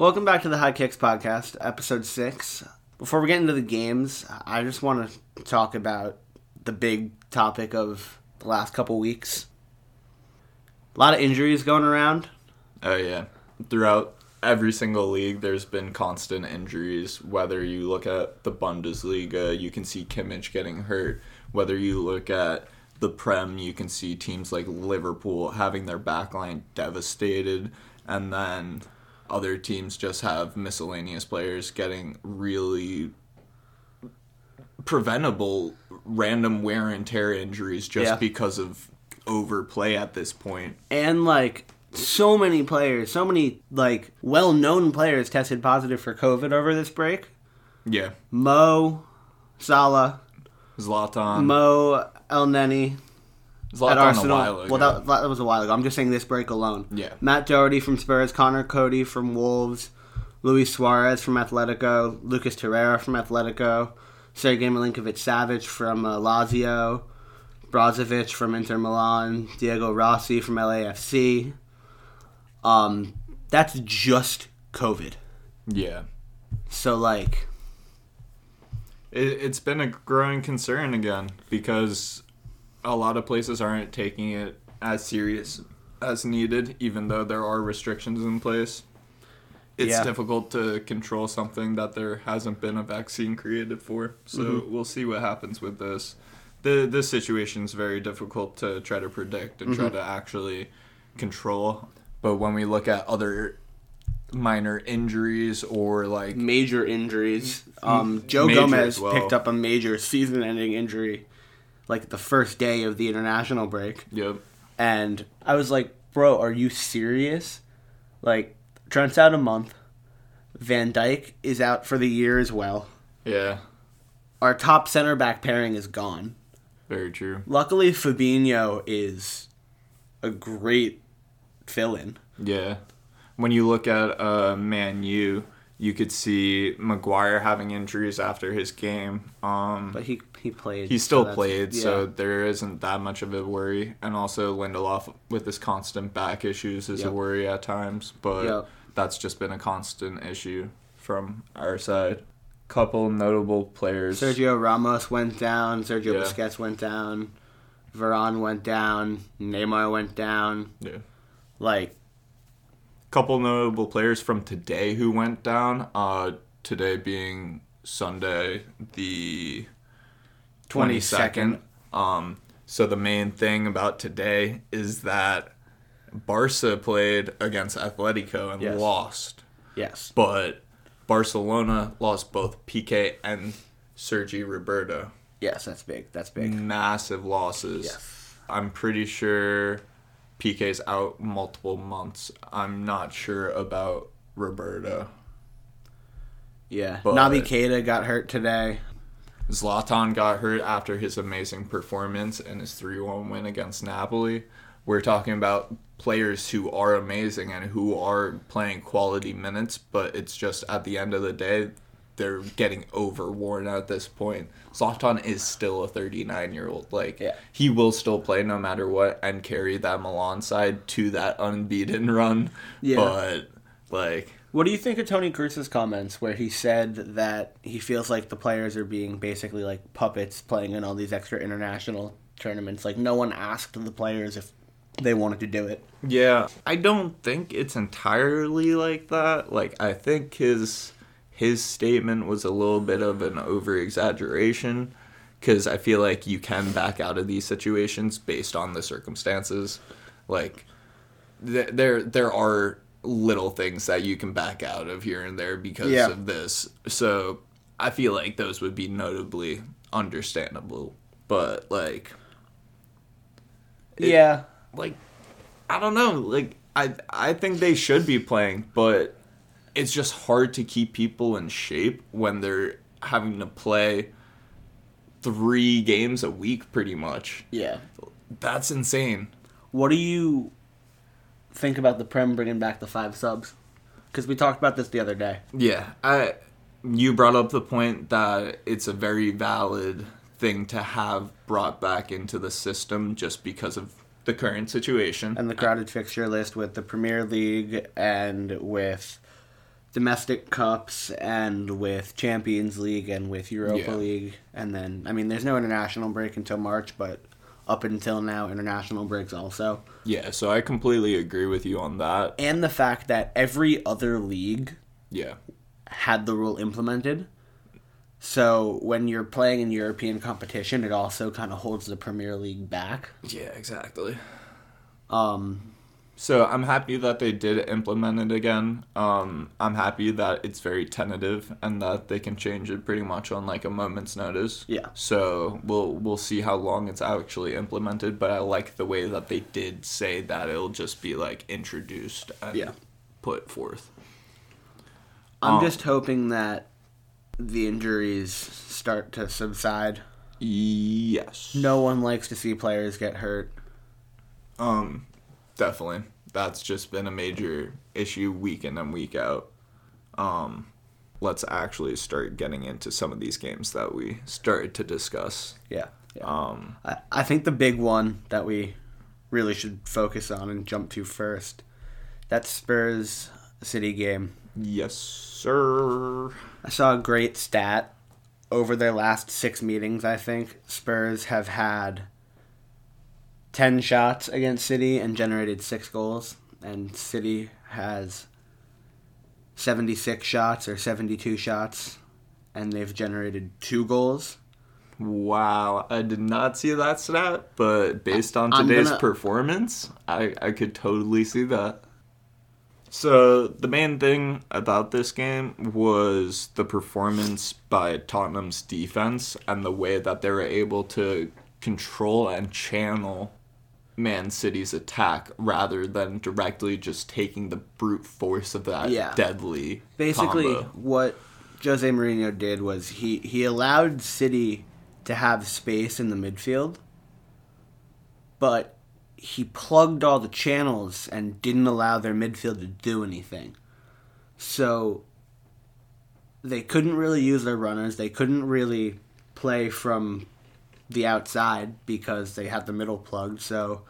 Welcome back to the High Kicks podcast, episode six. Before we get into the games, I just want to talk about the big topic of the last couple weeks. A lot of injuries going around. Oh yeah, throughout every single league, there's been constant injuries. Whether you look at the Bundesliga, you can see Kimmich getting hurt. Whether you look at the Prem, you can see teams like Liverpool having their backline devastated, and then other teams just have miscellaneous players getting really preventable random wear and tear injuries just Yeah. because of overplay at this point. And like so many players, so many like well known players tested positive for COVID over this break. Yeah. Mo, Salah, Zlatan. Mo Elneny Zlatan at Arsenal. a while ago. Well, that, that was a while ago. I'm just saying this break alone. Yeah. Matt Doherty from Spurs, Conor Coady from Wolves, Luis Suarez from Atletico, Lucas Torreira from Atletico, Sergei Milinkovic Savic from uh, Lazio, Brozovic from Inter Milan, Diego Rossi from LAFC. Um, that's just COVID. yeah. So like, It, it's been a growing concern again because a lot of places aren't taking it as serious as needed, even though there are restrictions in place. It's Yeah. difficult to control something that there hasn't been a vaccine created for. So Mm-hmm. we'll see what happens with this. The this situation is very difficult to try to predict and try Mm-hmm. to actually control. But when we look at other minor injuries or like major injuries. Um, Joe Major Gomez well. picked up a major season-ending injury, like the first day of the international break, yep, and I was like, "Bro, are you serious?" Like, Trent's out a month. Van Dijk is out for the year as well. yeah, Our top center back pairing is gone. very true. Luckily, Fabinho is a great fill-in. Yeah. When you look at uh, Man U, you could see Maguire having injuries after his game. Um, But he he played. he still that's- played, yeah. so there isn't that much of a worry. And also Lindelof with his constant back issues is Yep. a worry at times, but Yep. that's just been a constant issue from our side. Couple notable players. Sergio Ramos went down. Sergio Yeah. Busquets went down. Varane went down. Neymar went down. Yeah. Like, couple notable players from today who went down. Uh, today being Sunday, the 22nd. Um, so the main thing about today is that Barca played against Atletico and Yes. lost, yes. but Barcelona lost both Piqué and Sergi Roberto. Yes, that's big. That's big. Massive losses. Yes. I'm pretty sure Piqué's out multiple months. I'm not sure about Roberto. Yeah. But- Naby Keita got hurt today. Zlatan got hurt after his amazing performance and his 3 1 win against Napoli. We're talking about players who are amazing and who are playing quality minutes, but it's just at the end of the day, they're getting overworn at this point. Zlatan is still a 39 year old. Like, Yeah. he will still play no matter what and carry that Milan side to that unbeaten run. Yeah. But, like, What do you think of Toni Kroos's comments where he said that he feels like the players are being basically like puppets playing in all these extra international tournaments? Like, no one asked the players if they wanted to do it. Yeah, I don't think it's entirely like that. Like I think his his statement was a little bit of an over exaggeration cuz I feel like you can back out of these situations based on the circumstances. Like th- there there are little things that you can back out of here and there because Yeah. of this. So I feel like those would be notably understandable. But like It- yeah. like I don't know, like I I think they should be playing, but it's just hard to keep people in shape when they're having to play three games a week pretty much. Yeah. That's insane. What do you think about the Prem bringing back the five subs? Because we talked about this the other day. Yeah, I you brought up the point that it's a very valid thing to have brought back into the system just because of the current situation. And the crowded fixture list with the Premier League and with domestic cups and with Champions League and with Europa Yeah. League, and then I mean, there's no international break until March, but up until now, international breaks also, Yeah, so I completely agree with you on that. and the fact that every other league Yeah. had the rule implemented. So when you're playing in European competition, it also kind of holds the Premier League back. Yeah, exactly. Um, So I'm happy that they did implement it again. Um, I'm happy that it's very tentative and that they can change it pretty much on like a moment's notice. Yeah. So we'll we'll see how long it's actually implemented, but I like the way that they did say that it'll just be like introduced and Yeah. put forth. I'm Um, just hoping that the injuries start to subside. Yes. No one likes to see players get hurt. Um, definitely. That's just been a major issue week in and week out. Um, let's actually start getting into some of these games that we started to discuss. Yeah. yeah. Um, I, I think the big one that we really should focus on and jump to first, that Spurs City game. yes, sir. I saw a great stat over their last six meetings. I think Spurs have had ten shots against City and generated six goals, and City has seventy-six shots or seventy-two shots, and they've generated two goals. Wow, I did not see that stat, but based on I'm today's gonna- performance, I, I could totally see that. So, the main thing about this game was the performance by Tottenham's defense and the way that they were able to control and channel Man City's attack rather than directly just taking the brute force of that Yeah. deadly Basically, combo. what Jose Mourinho did was he, he allowed City to have space in the midfield, but he plugged all the channels and didn't allow their midfield to do anything. So they couldn't really use their runners. They couldn't really play from the outside because they had the middle plugged. So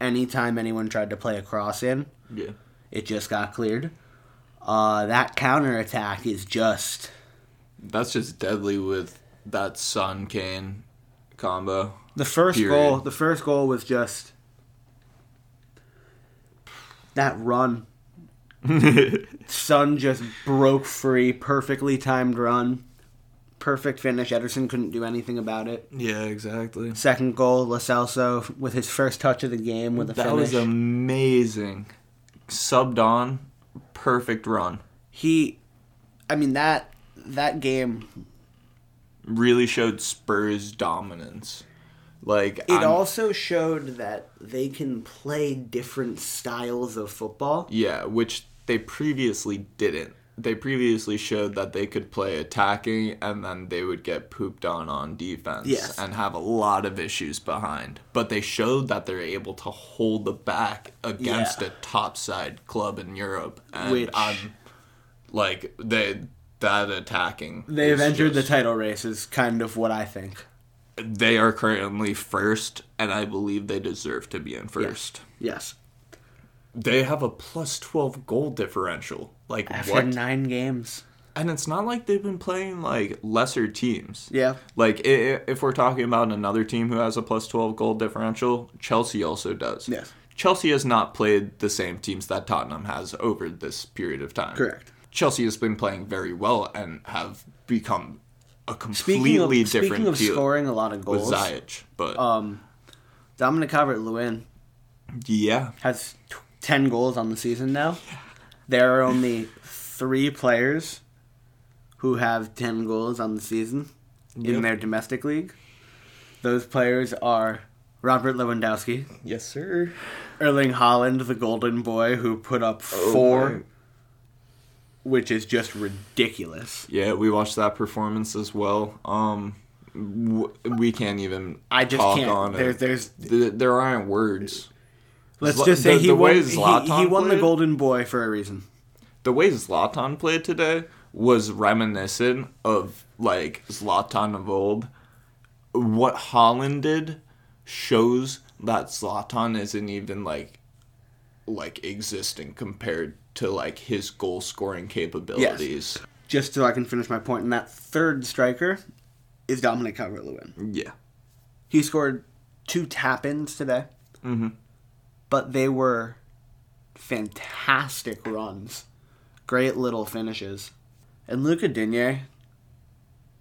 anytime anyone tried to play a cross in, Yeah. it just got cleared. Uh, that counter attack is just That's just deadly with that Sun Kane combo. the first Period. goal. The first goal was just that run. Sun just broke free, perfectly timed run, perfect finish. Ederson couldn't do anything about it. yeah, exactly. Second goal, Lo Celso with his first touch of the game with a That finish. was amazing. Subbed on, perfect run. he, I mean that that game. Really showed Spurs dominance. Like It I'm- also showed that they can play different styles of football. yeah, which they previously didn't. They previously showed that they could play attacking and then they would get pooped on on defense Yes. and have a lot of issues behind. But they showed that they're able to hold the back against Yeah. a top side club in Europe. And Which- I'm like they that attacking. They've entered the title race is kind of what I think. they are currently first, and I believe they deserve to be in first. Yes. They have a plus twelve goal differential. Like After what? nine games. And it's not like they've been playing like lesser teams. Yeah. Like if we're talking about another team who has a plus twelve goal differential, Chelsea also does. Yes. Chelsea has not played the same teams that Tottenham has over this period of time. Correct. Chelsea has been playing very well and have become a Speaking completely of different speaking of scoring a lot of with goals, Ziyech. But um, Dominic Calvert-Lewin yeah, has t- ten goals on the season now. There are only three players who have ten goals on the season Yep. in their domestic league. Those players are Robert Lewandowski, yes sir. Erling Haaland, the golden boy, who put up Oh four, my- which is just ridiculous. Yeah, we watched that performance as well. Um, we can't even I just can't. on There's, it. there's. Th- There aren't words. Let's Zla- just say the- he the won. He, he won the golden boy for a reason. The way Zlatan played today was reminiscent of like Zlatan of old. What Haaland did shows that Zlatan isn't even like like existing compared to like his goal scoring capabilities. Yes. Just so I can finish my point, and that third striker is Dominic Calvert-Lewin. Yeah. He scored two tap-ins today, Mm-hmm. But they were fantastic runs, great little finishes, and Luca Digne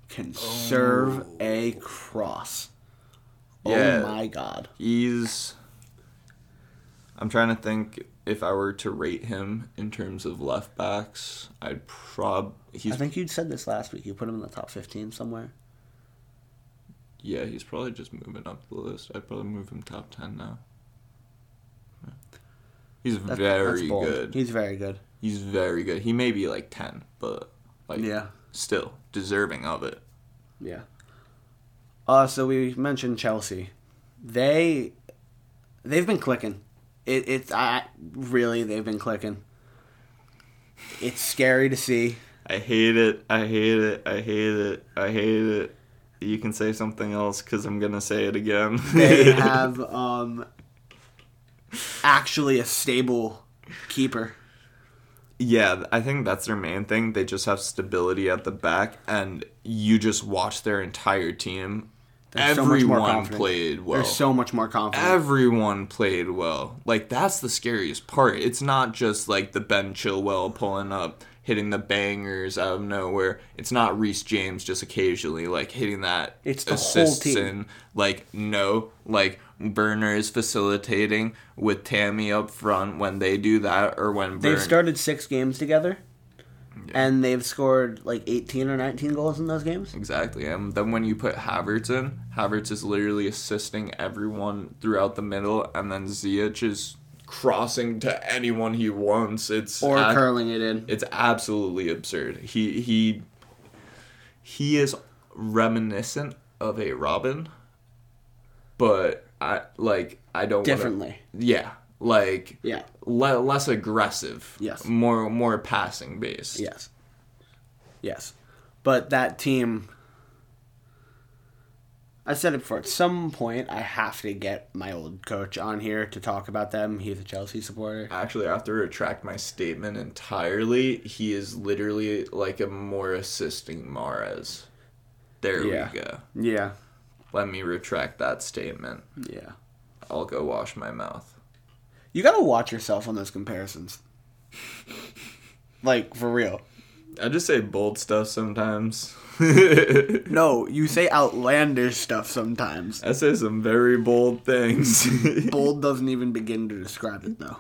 can serve oh. a cross. Oh yeah. Oh my god! He's. I'm trying to think if I were to rate him in terms of left backs, I'd prob. He's I think you'd said this last week. You put him in the top fifteen somewhere. yeah, he's probably just moving up the list. I'd probably move him top ten now. He's very good. He's very good. He's very good. He may be like ten, but like Yeah. still deserving of it. Yeah. Uh, so we mentioned Chelsea. They they've been clicking. It, it's I really they've been clicking. It's scary to see. I hate it. I hate it. I hate it. I hate it. You can say something else because I'm gonna say it again. They have um actually a stable keeper. Yeah, I think that's their main thing. They just have stability at the back, and you just watch their entire team. They're so Everyone confident. played well. They're so much more confident. Everyone played well. Like that's the scariest part. It's not just like the Ben Chilwell pulling up, hitting the bangers out of nowhere. It's not Reece James just occasionally like hitting that It's the whole team. in. Like no, like Werner is facilitating with Tammy up front when they do that, or when They've started six games together, and they've scored like eighteen or nineteen goals in those games. Exactly. And then when you put Havertz in, Havertz is literally assisting everyone throughout the middle, and then Ziyech is crossing to anyone he wants. It's Or ab- curling it in. it's absolutely absurd. He he he is reminiscent of a Robben, but I like I don't wanna- Differently. yeah, like Yeah. le- less aggressive. Yes. More more passing based. Yes. Yes. But that team I said it before, at some point I have to get my old coach on here to talk about them. He's a Chelsea supporter. Actually, I have to retract my statement entirely. He is literally like a more assisting Mahrez. There Yeah. we go. Yeah. Let me retract that statement. Yeah. I'll go wash my mouth. You gotta watch yourself on those comparisons. like, for real. I just say bold stuff sometimes. No, you say outlandish stuff sometimes. I say some very bold things. Bold doesn't even begin to describe it though.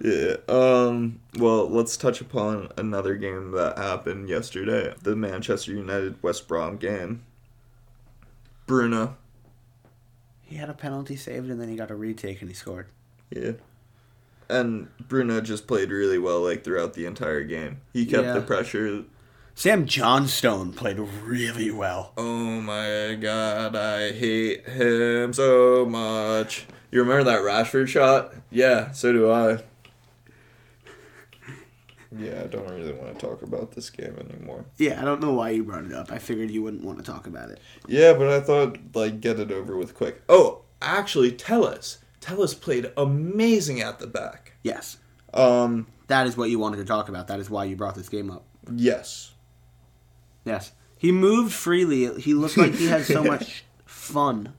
Yeah. Um. Well, let's touch upon another game that happened yesterday. The Manchester United West Brom game. Bruno. He had a penalty saved and then he got a retake and he scored. Yeah. And Bruno just played really well like throughout the entire game. He kept Yeah. the pressure. Sam Johnstone played really well. Oh my god, I hate him so much. You remember that Rashford shot? Yeah, so do I. Yeah, I don't really want to talk about this game anymore. Yeah, I don't know why you brought it up. I figured you wouldn't want to talk about it. Yeah, but I thought like get it over with quick. Oh, actually, Telles. Telles played amazing at the back. Yes. Um, That is what you wanted to talk about. That is why you brought this game up. yes. Yes. He moved freely. He looked like he had so much fun.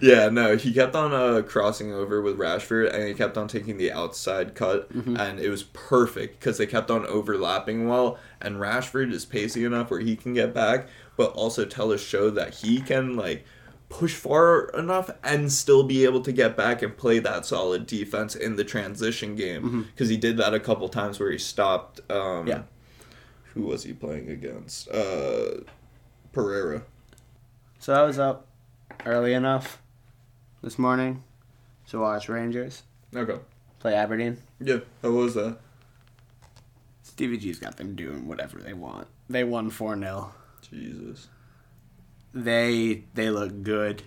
Yeah, no, he kept on uh, crossing over with Rashford, and he kept on taking the outside cut, and it was perfect because they kept on overlapping well. And Rashford is pacey enough where he can get back, but also Telles show that he can like push far enough and still be able to get back and play that solid defense in the transition game because he did that a couple times where he stopped. Um, Yeah. Who was he playing against? Uh, Pereira. So I was up early enough this morning to watch Rangers Okay. play Aberdeen. Yeah. How was that? Stevie G's got them doing whatever they want. They won 4 0. Jesus. They they look good.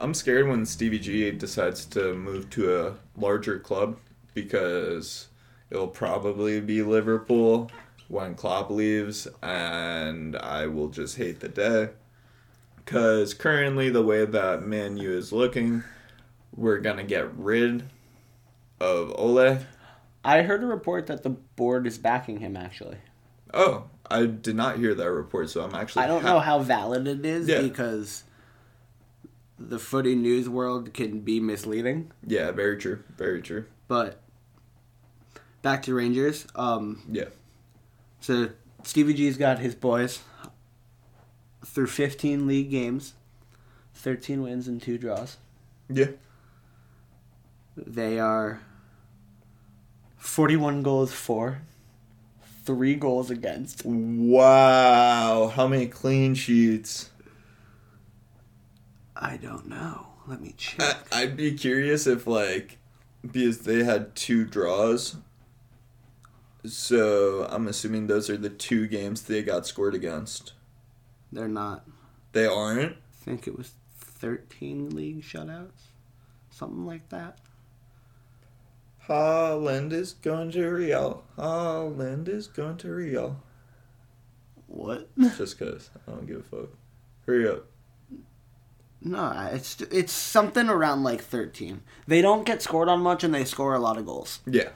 I'm scared when Stevie G decides to move to a larger club because it'll probably be Liverpool when Klopp leaves, and I will just hate the day. Because currently, the way that Man U is looking, we're gonna get rid of Ole, I heard a report that the board is backing him. Actually, Oh, I did not hear that report, so I'm actually. I don't ha- know how valid it is Yeah. because the footy news world can be misleading. Yeah, very true. Very true. But back to Rangers. Um, Yeah. so Stevie G's got his boys through 15 league games, 13 wins and two draws. Yeah. They are 41 goals for, three goals against. Wow. How many clean sheets? I don't know. Let me I, check. I'd be curious if, like, because they had two draws. So I'm assuming those are the two games they got scored against. They're not. They aren't? I think it was 13 league shutouts. Something like that. Haaland is going to Real. Haaland is going to Real. What? Just because. I don't give a fuck. Hurry up. No, it's it's something around like 13. They don't get scored on much and they score a lot of goals. Yeah,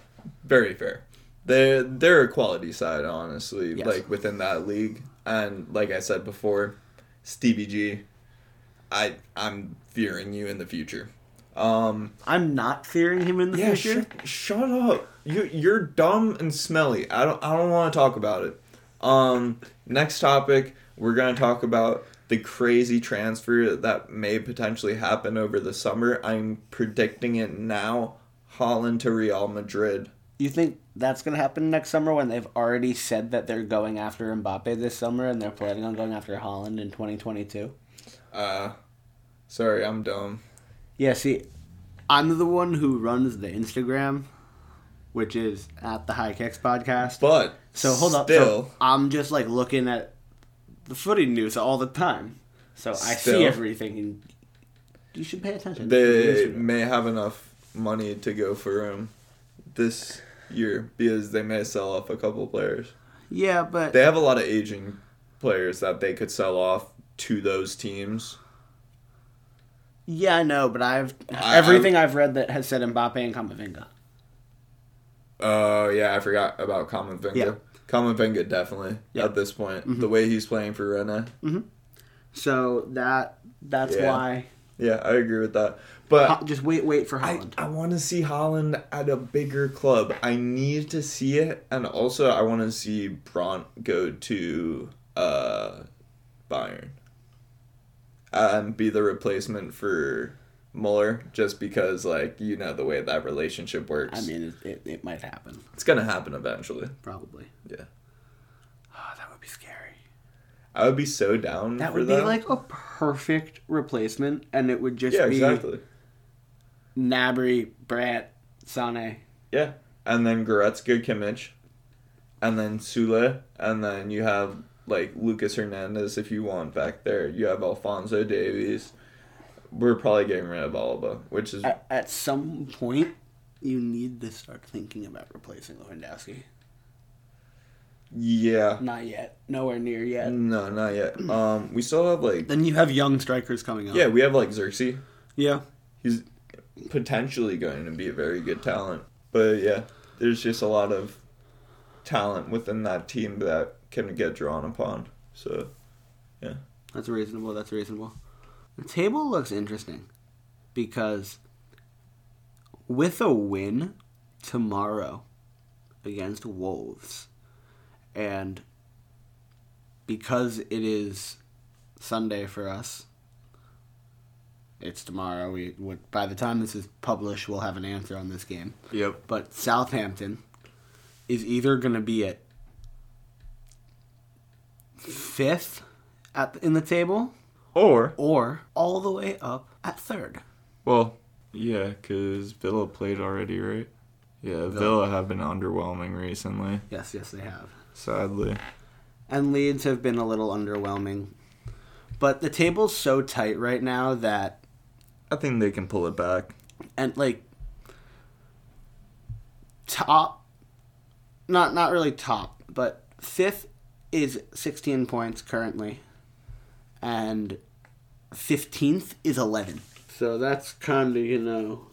very fair. They're they're a quality side, honestly. Yes. Like within that league, and like I said before, Stevie G, I I'm fearing you in the future. Um, I'm not fearing him in the yeah, future. shut, shut up. You you're dumb and smelly. I don't I don't want to talk about it. Um, next topic, we're gonna talk about the crazy transfer that may potentially happen over the summer. I'm predicting it now. Haaland to Real Madrid. You think that's going to happen next summer when they've already said that they're going after Mbappe this summer and they're planning on going after Haaland in 2022? Uh, sorry, I'm dumb. Yeah, see, I'm the one who runs the Instagram, which is at the High Kicks podcast. But So hold up. Still, So I'm just like looking at the footy news all the time. So I Still. see everything and you should pay attention. they may have enough money to go for him this year because they may sell off a couple players. Yeah, but They have a lot of aging players that they could sell off to those teams. yeah, I know, but I've I- everything I've read that has said Mbappe and Kamavinga. Oh yeah, I forgot about Kamavinga. Yeah. Kamavinga definitely Yeah. at this point. Mm-hmm. The way he's playing for Rennes. Mm-hmm. So that that's Yeah. why Yeah, I agree with that. But Ho- just wait wait for I, Haaland. I want to see Haaland at a bigger club. I need to see it, and also I want to see Brandt go to uh, Bayern and be the replacement for Muller, just because like you know the way that relationship works. I mean, it, it, it might happen, it's gonna happen eventually. probably. Yeah, Oh, that would be scary. I would be so down. That would be that. like a perfect replacement, and it would just yeah, be exactly. Gnabry, Brandt, Sane. Yeah, and then Goretzka, Kimmich, and then Sule, and then you have like Lucas Hernandez if you want back there. You have Alphonso Davies. We're probably getting rid of Alaba, which is At, at some point, you need to start thinking about replacing Lewandowski. yeah. Not yet. Nowhere near yet. No, not yet. Um, we still have like Then you have young strikers coming up. yeah, we have like Zirkzee. Yeah. He's potentially going to be a very good talent, but yeah, there's just a lot of talent within that team that can get drawn upon. So yeah. That's reasonable. That's reasonable. The table looks interesting because with a win tomorrow against Wolves, and because it is Sunday for us, it's tomorrow. We would by the time this is published, we'll have an answer on this game. yep. But Southampton is either going to be at fifth at in the table Or or all the way up at third. Well, yeah, because Villa played already, right? Yeah, Villa have been underwhelming recently, Yes, yes, they have. sadly. And Leeds have been a little underwhelming. But the table's so tight right now that I think they can pull it back. and like top not not really top, but fifth is 16 points currently and 15th is 11. So that's kind of, you know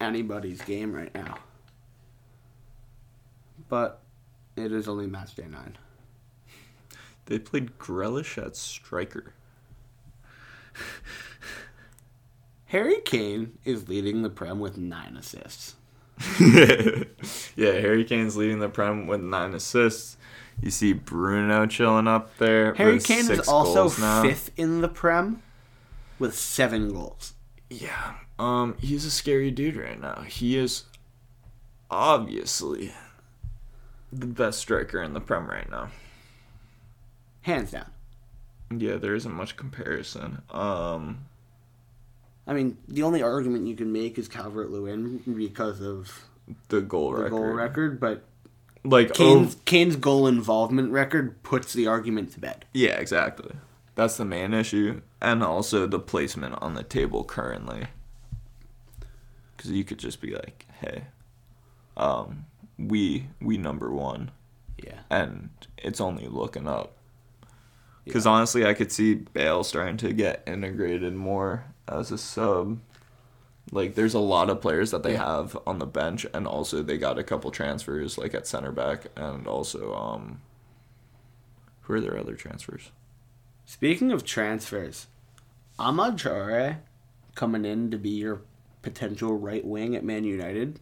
anybody's game right now. But it is only match day nine. They played Grealish at striker. Harry Kane is leading the Prem with nine assists. yeah, Harry Kane's leading the Prem with nine assists. You see Bruno chilling up there. Harry Kane is also fifth in the Prem with seven goals. Yeah, um, he's a scary dude right now. He is obviously the best striker in the Prem right now. Hands down. Yeah, there isn't much comparison. Um, I mean, the only argument you can make is Calvert Lewin because of the goal the record. goal record, but Like, Kane's, oh, Kane's goal involvement record puts the argument to bed. yeah, exactly. That's the main issue, and also the placement on the table currently. Because you could just be like, "Hey, um, we we number one," Yeah. and it's only looking up. Because honestly, I could see Bale starting to get integrated more as a sub. Like, there's a lot of players that they Yeah. have on the bench, and also they got a couple transfers, like at center back, and also um, who are their other transfers? Speaking of transfers, Adama Traore coming in to be your potential right wing at Man United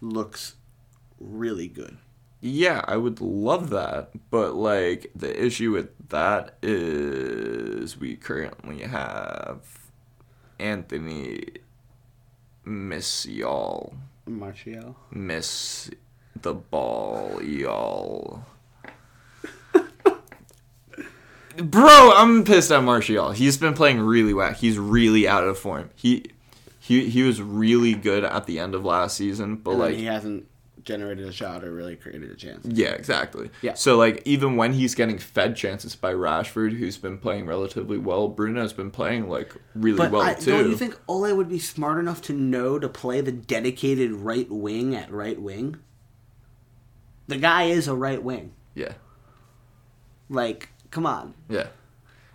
looks really good. Yeah, I would love that, but like the issue with that is we currently have Anthony Miss y'all. Martial. Miss the ball, y'all. Bro, I'm pissed at Martial. He's been playing really whack. He's really out of form. He he he was really good at the end of last season, but And like he hasn't generated a shot or really created a chance. yeah, exactly. Yeah. So like even when he's getting fed chances by Rashford, who's been playing relatively well, Bruno's been playing like really But well I, too. don't you think Ole would be smart enough to know to play the dedicated right wing at right wing? The guy is a right wing. yeah. Like, come on. Yeah.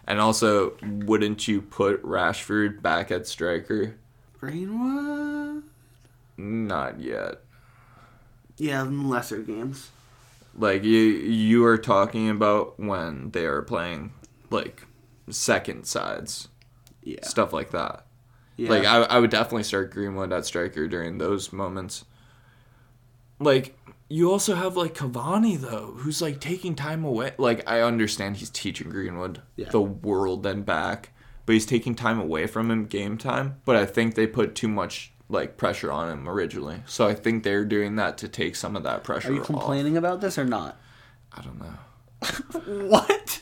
And also, wouldn't you put Rashford back at striker? Greenwood? Not yet. Yeah, in lesser games. Like you you are talking about when they are playing like second sides, Yeah. stuff like that. yeah. Like I I would definitely start Greenwood at striker during those moments. Like you also have like Cavani though, who's like taking time away. Like I understand he's teaching Greenwood Yeah. the world and back, but he's taking time away from him game time. But I think they put too much like pressure on him originally, so I think they're doing that to take some of that pressure. Are you off. complaining about this or not? I don't know. What?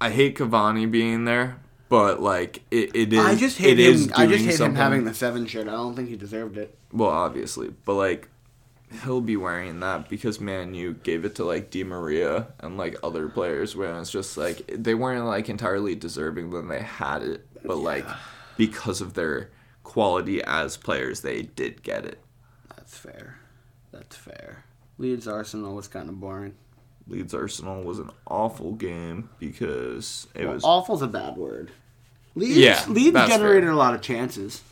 I hate Cavani being there, but like it, it is. I just hate him. I just hate him having the seven shirt. I don't think he deserved it. Well, obviously, but like he'll be wearing that because man, you gave it to like Di Maria and like other players when it's just like they weren't like entirely deserving when they had it, but like because of their quality as players, they did get it. That's fair. That's fair. Leeds Arsenal was kind of boring. Leeds Arsenal was an awful game because it Well, was awful's a bad word. Leeds, Yeah, Leeds generated fair. a lot of chances.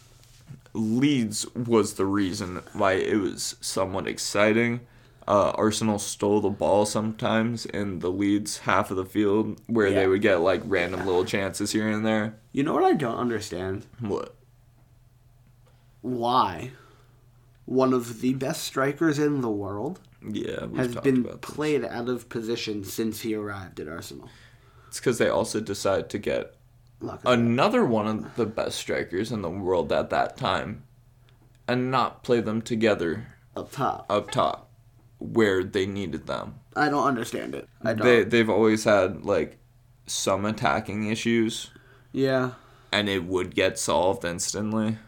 Leeds was the reason why it was somewhat exciting. Uh, Arsenal stole the ball sometimes in the Leeds half of the field where Yeah. they would get like random little chances here and there. You know what I don't understand? What? Why one of the best strikers in the world Yeah, has been played out of position since he arrived at Arsenal. It's because they also decided to get at that. another one of the best strikers in the world at that time and not play them together up top. up top where they needed them. I don't understand it. I don't. They they've always had like some attacking issues yeah, and it would get solved instantly.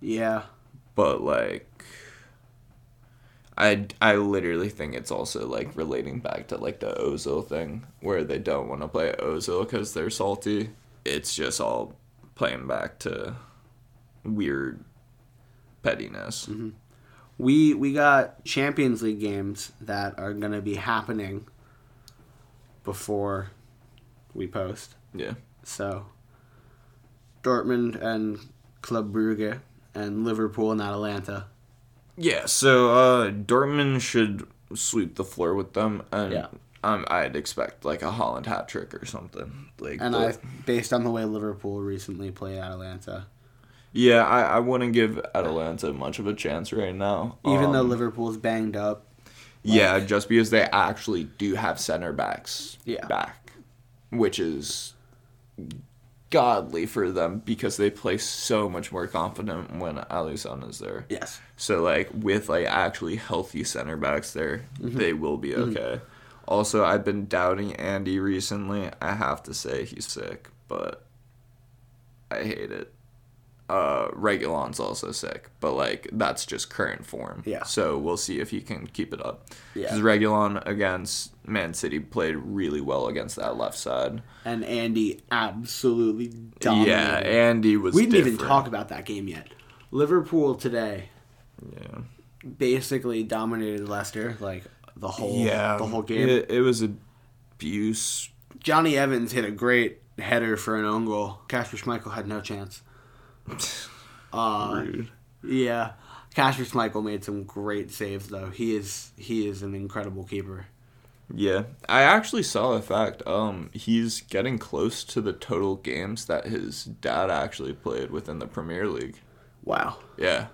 Yeah. But like, I I literally think it's also like relating back to like the Ozil thing where they don't want to play Ozil because they're salty. It's just all playing back to weird pettiness. Mm-hmm. We we got Champions League games that are gonna be happening before we post. Yeah. So Dortmund and Club Brugge and Liverpool and Atalanta. Yeah, so uh, Dortmund should sweep the floor with them, and Yeah. um, I'd expect like a Haaland hat trick or something. Like, And I, based on the way Liverpool recently played Atalanta, yeah, I, I wouldn't give Atalanta much of a chance right now. even though Um, Liverpool's banged up, yeah, just because they actually do have center backs Yeah. back, which is godly for them because they play so much more confident when Alisson is there. yes, So like with like actually healthy center backs there, they will be okay. Also, I've been doubting Andy recently. I have to say he's sick, but I hate it. Uh, Reguilon's also sick, but like that's just current form. Yeah. So we'll see if he can keep it up. Yeah. Because Reguilon against Man City played really well against that left side. and Andy absolutely dominated. Yeah, Andy was. we didn't even talk about that game yet. Liverpool today Yeah. basically dominated Leicester like the whole Yeah. the whole game. It, it was abuse. Jonny Evans hit a great header for an own goal. Kasper Schmeichel had no chance. Uh, Rude. yeah, Kasper Schmeichel made some great saves though. He is he is an incredible keeper. Yeah, I actually saw the fact. Um, he's getting close to the total games that his dad actually played within the Premier League. Wow. Yeah,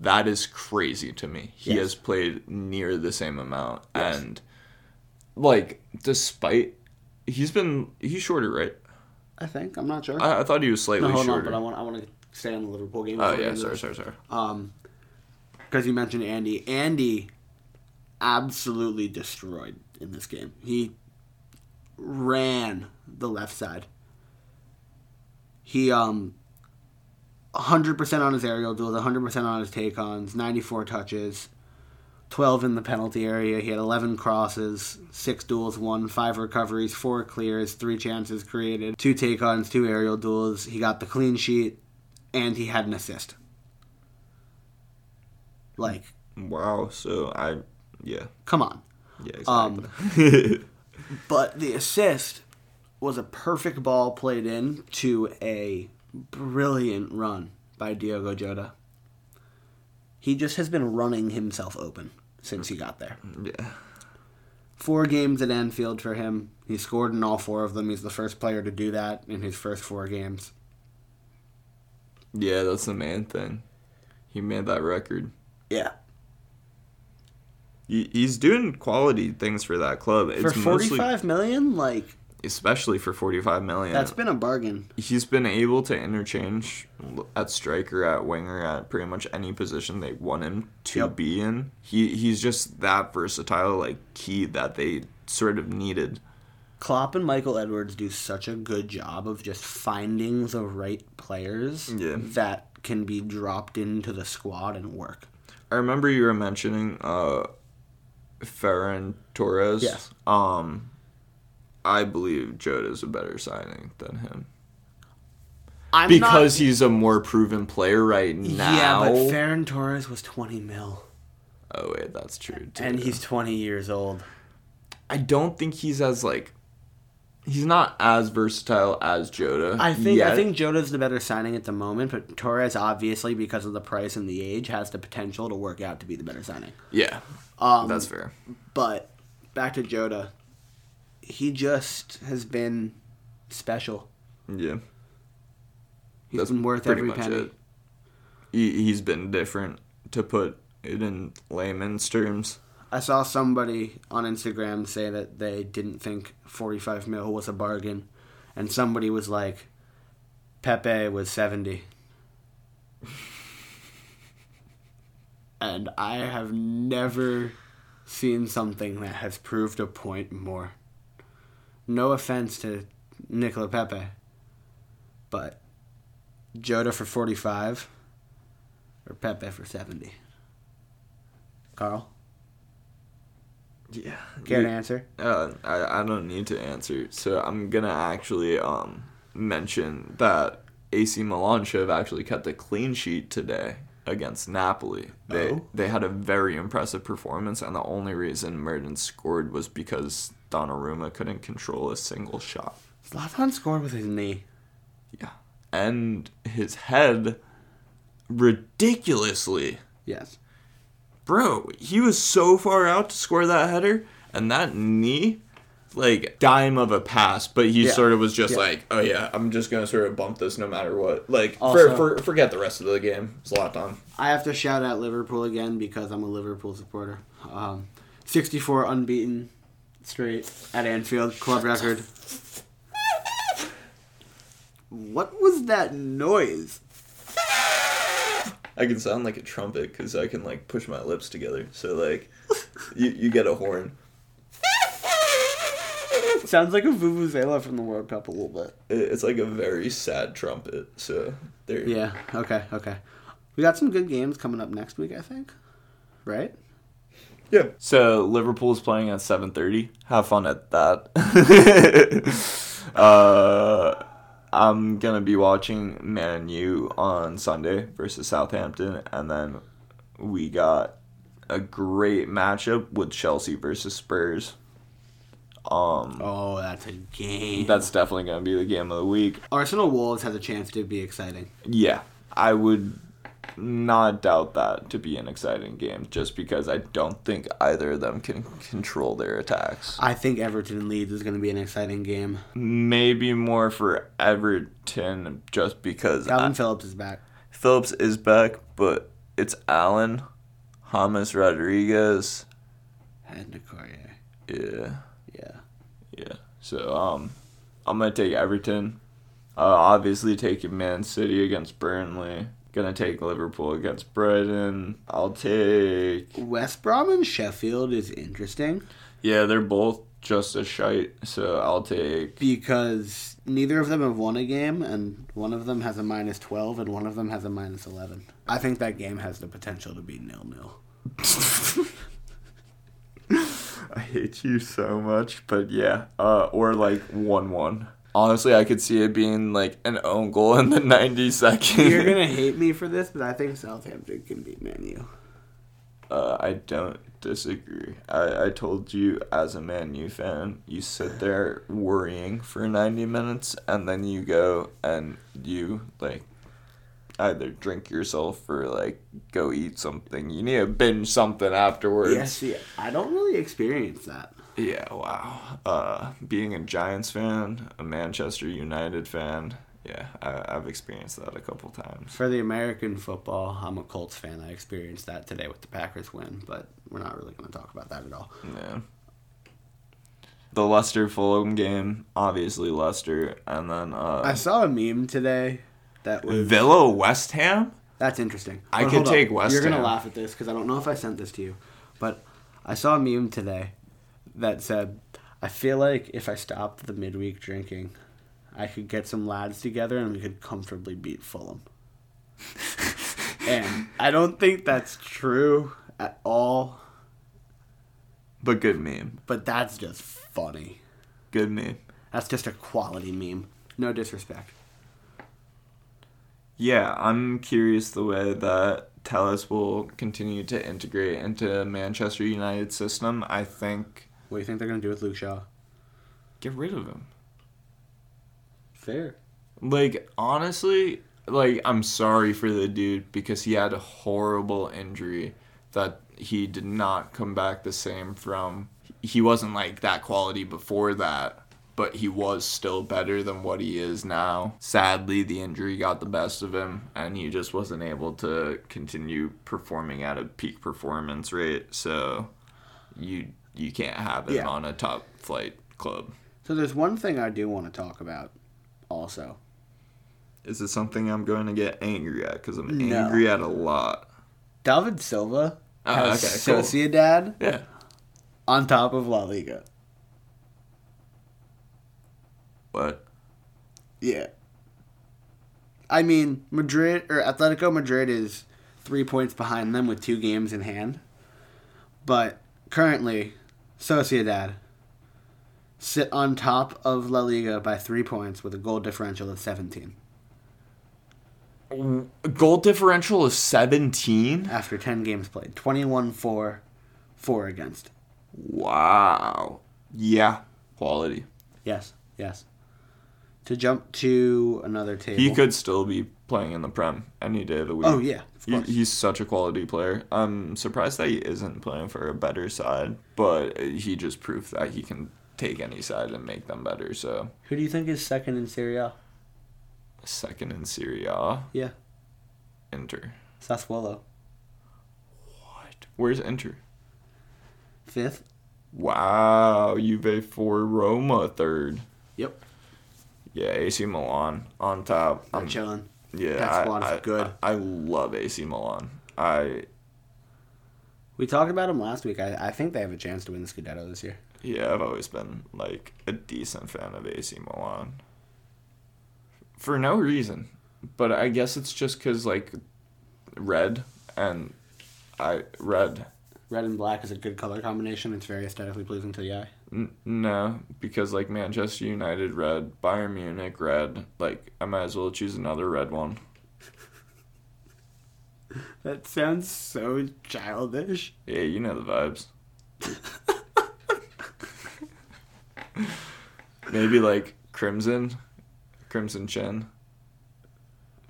that is crazy to me. He Yes. has played near the same amount, Yes. and like, despite he's been he's shorter, right? I think I'm not sure. I, I thought he was slightly no, hold on, shorter. but I want I want to stay on the Liverpool game. oh yeah, sorry, sorry, sorry. Um, because you mentioned Andy. Andy absolutely destroyed in this game. He ran the left side. He um. 100% on his aerial duels, 100% on his take-ons, 94 touches, 12 in the penalty area. He had 11 crosses, 6 duels won, 5 recoveries, 4 clears, 3 chances created, 2 take-ons, 2 aerial duels. He got the clean sheet, and he had an assist. Like, Wow. So I, yeah, come on. Yeah, Um, exactly. But the assist was a perfect ball played in to a brilliant run by Diogo Jota. He just has been running himself open since he got there. yeah. Four games at Anfield for him. He scored in all four of them. He's the first player to do that in his first four games. Yeah, that's the main thing. He made that record. Yeah. He, he's doing quality things for that club. It's For mostly, forty-five million, like especially for forty-five million. that's been a bargain. he's been able to interchange at striker, at winger, at pretty much any position they want him to Yep. be in. He he's just that versatile, like key that they sort of needed. Klopp and Michael Edwards do such a good job of just finding the right players Yeah. that can be dropped into the squad and work. I remember you were mentioning uh Ferran Torres. Yes. Um I believe Jota's a better signing than him. I'm because not, he's a more proven player right now. yeah, but Ferran Torres was 20 mil, oh wait, that's true too. and he's 20 years old. I don't think he's as like he's not as versatile as Jota. I think I think Jota's the better signing at the moment, but Torres obviously because of the price and the age has the potential to work out to be the better signing. yeah, Um, that's fair. But back to Jota, he just has been special. Yeah, He's That's been worth every penny. it. he he's been different to put it in layman's terms. I saw somebody on Instagram say that they didn't think 45 mil was a bargain, and somebody was like, Pepe was 70. and I have never seen something that has proved a point more. No offense to Nicola Pepe, but Jota for 45 or Pepe for 70? Carl? Yeah, Care to answer? Uh, I I don't need to answer, so I'm gonna actually um mention that AC Milan should have actually kept a clean sheet today against Napoli. They Oh. they had a very impressive performance, and the only reason Mertens scored was because Donnarumma couldn't control a single shot. Zlatan scored with his knee. Yeah, and his head ridiculously. Yes. Bro, he was so far out to score that header, and that knee, like dime of a pass, but he Yeah. sort of was just Yeah. like, oh yeah, I'm just gonna sort of bump this no matter what. Like, Also- for, for, forget the rest of the game. Zlatan. I have to shout out Liverpool again because I'm a Liverpool supporter. Um, 64 unbeaten straight at Anfield, club record. What was that noise? I can sound like a trumpet because I can like push my lips together. So like, you you get a horn. Sounds like a vuvuzela from the World Cup a little bit. It's like a very sad trumpet. So there. Yeah. Okay. Okay. We got some good games coming up next week. I think. Right. Yeah. So Liverpool's playing at seven thirty. Have fun at that. uh, I'm gonna be watching Man U on Sunday versus Southampton, and then we got a great matchup with Chelsea versus Spurs. Um, Oh, that's a game. that's definitely gonna be the game of the week. Arsenal Wolves has a chance to be exciting. Yeah, I would not doubt that to be an exciting game, just because I don't think either of them can control their attacks. I think Everton Leeds is going to be an exciting game. Maybe more for Everton, just because Kalvin I- Phillips is back. Phillips is back, but it's Allan, James Rodriguez. And Nicoria. Yeah, Yeah. yeah. So um, I'm gonna take Everton. Uh, obviously taking Man City against Burnley. Gonna take Liverpool against Brighton. I'll take. West Brom and Sheffield is interesting Yeah, they're both just a shite. So I'll take. because neither of them have won a game, and one of them has a minus 12 and one of them has a minus 11. I think that game has the potential to be nil nil. I hate you so much, but yeah, uh, or like one one. Honestly, I could see it being like an own goal in the 92nd. You're going to hate me for this, but I think Southampton can beat Man U. Uh, I don't disagree. I, I told you as a Man U fan, you sit there worrying for 90 minutes and then you go and you like either drink yourself or like go eat something. You need to binge something afterwards. Yeah, see, I don't really experience that. Yeah, wow. Uh, being a Giants fan, a Manchester United fan, yeah, I, I've experienced that a couple times. For the American football, I'm a Colts fan. I experienced that today with the Packers win, but we're not really going to talk about that at all. Yeah. The Leicester Fulham game, obviously Leicester, and then uh, I saw a meme today that was Villa West Ham. That's interesting. I But could take up. West You're gonna laugh at this because I don't know if I sent this to you, but I saw a meme today that said, "I feel like if I stopped the midweek drinking, I could get some lads together and we could comfortably beat Fulham." and I don't think that's true at all, But good meme. but that's just funny. Good meme. That's just a quality meme. No disrespect. Yeah, I'm curious the way that Telles will continue to integrate into Manchester United system. I think What do you think they're gonna do with Luke Shaw? get rid of him. Fair. Like honestly, like I'm sorry for the dude because he had a horrible injury that he did not come back the same from. He wasn't like that quality before that, but he was still better than what he is now. Sadly, the injury got the best of him and he just wasn't able to continue performing at a peak performance rate. So you you can't have him Yeah. on a top flight club. So there's one thing I do want to talk about, also. Is it something I'm going to get angry at? Because I'm No. angry at a lot. David Silva Oh, has okay, cool. Sociedad Yeah. on top of La Liga. But Yeah. I mean, Madrid or Atletico Madrid is three points behind them with two games in hand. But currently, Sociedad sit on top of La Liga by three points with a goal differential of 17 mm, goal differential is 17? after 10 games played. 21 for, 4 against. Wow. Yeah. Quality. Yes, yes. To jump to another table. He could still be playing in the Prem any day of the week. Oh yeah, He, he's such a quality player. I'm surprised that he isn't playing for a better side, but he just proved that he can take any side and make them better. So Who do you think is second in Serie A? second in Serie A, Yeah, Inter. Sassuolo. What? Where's Inter? Fifth. Wow, Juve for Roma third. Yep. Yeah, AC Milan on top. I'm I'm chilling. Yeah, That I- squad's I, good. I, I love AC Milan. I We talked about them last week. I, I think they have a chance to win the Scudetto this year. yeah, I've always been like a decent fan of AC Milan. For no reason, but I guess it's just cuz like red and I red. Red and black is a good color combination. It's very aesthetically pleasing to the eye. N- no, because like Manchester United red, Bayern Munich red, like I might as well choose another red one. That sounds so childish. Yeah, you know the vibes. Maybe like Crimson, Crimson Chin.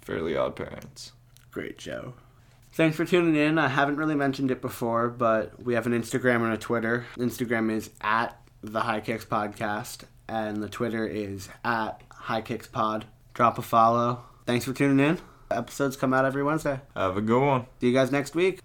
Fairly Odd Parents. Great show. Thanks for tuning in. I haven't really mentioned it before, but we have an Instagram and a Twitter. Instagram is at the High Kicks Podcast, and the Twitter is at High Kicks Pod. Drop a follow. Thanks for tuning in. Episodes come out every Wednesday. Have a good one. See you guys next week.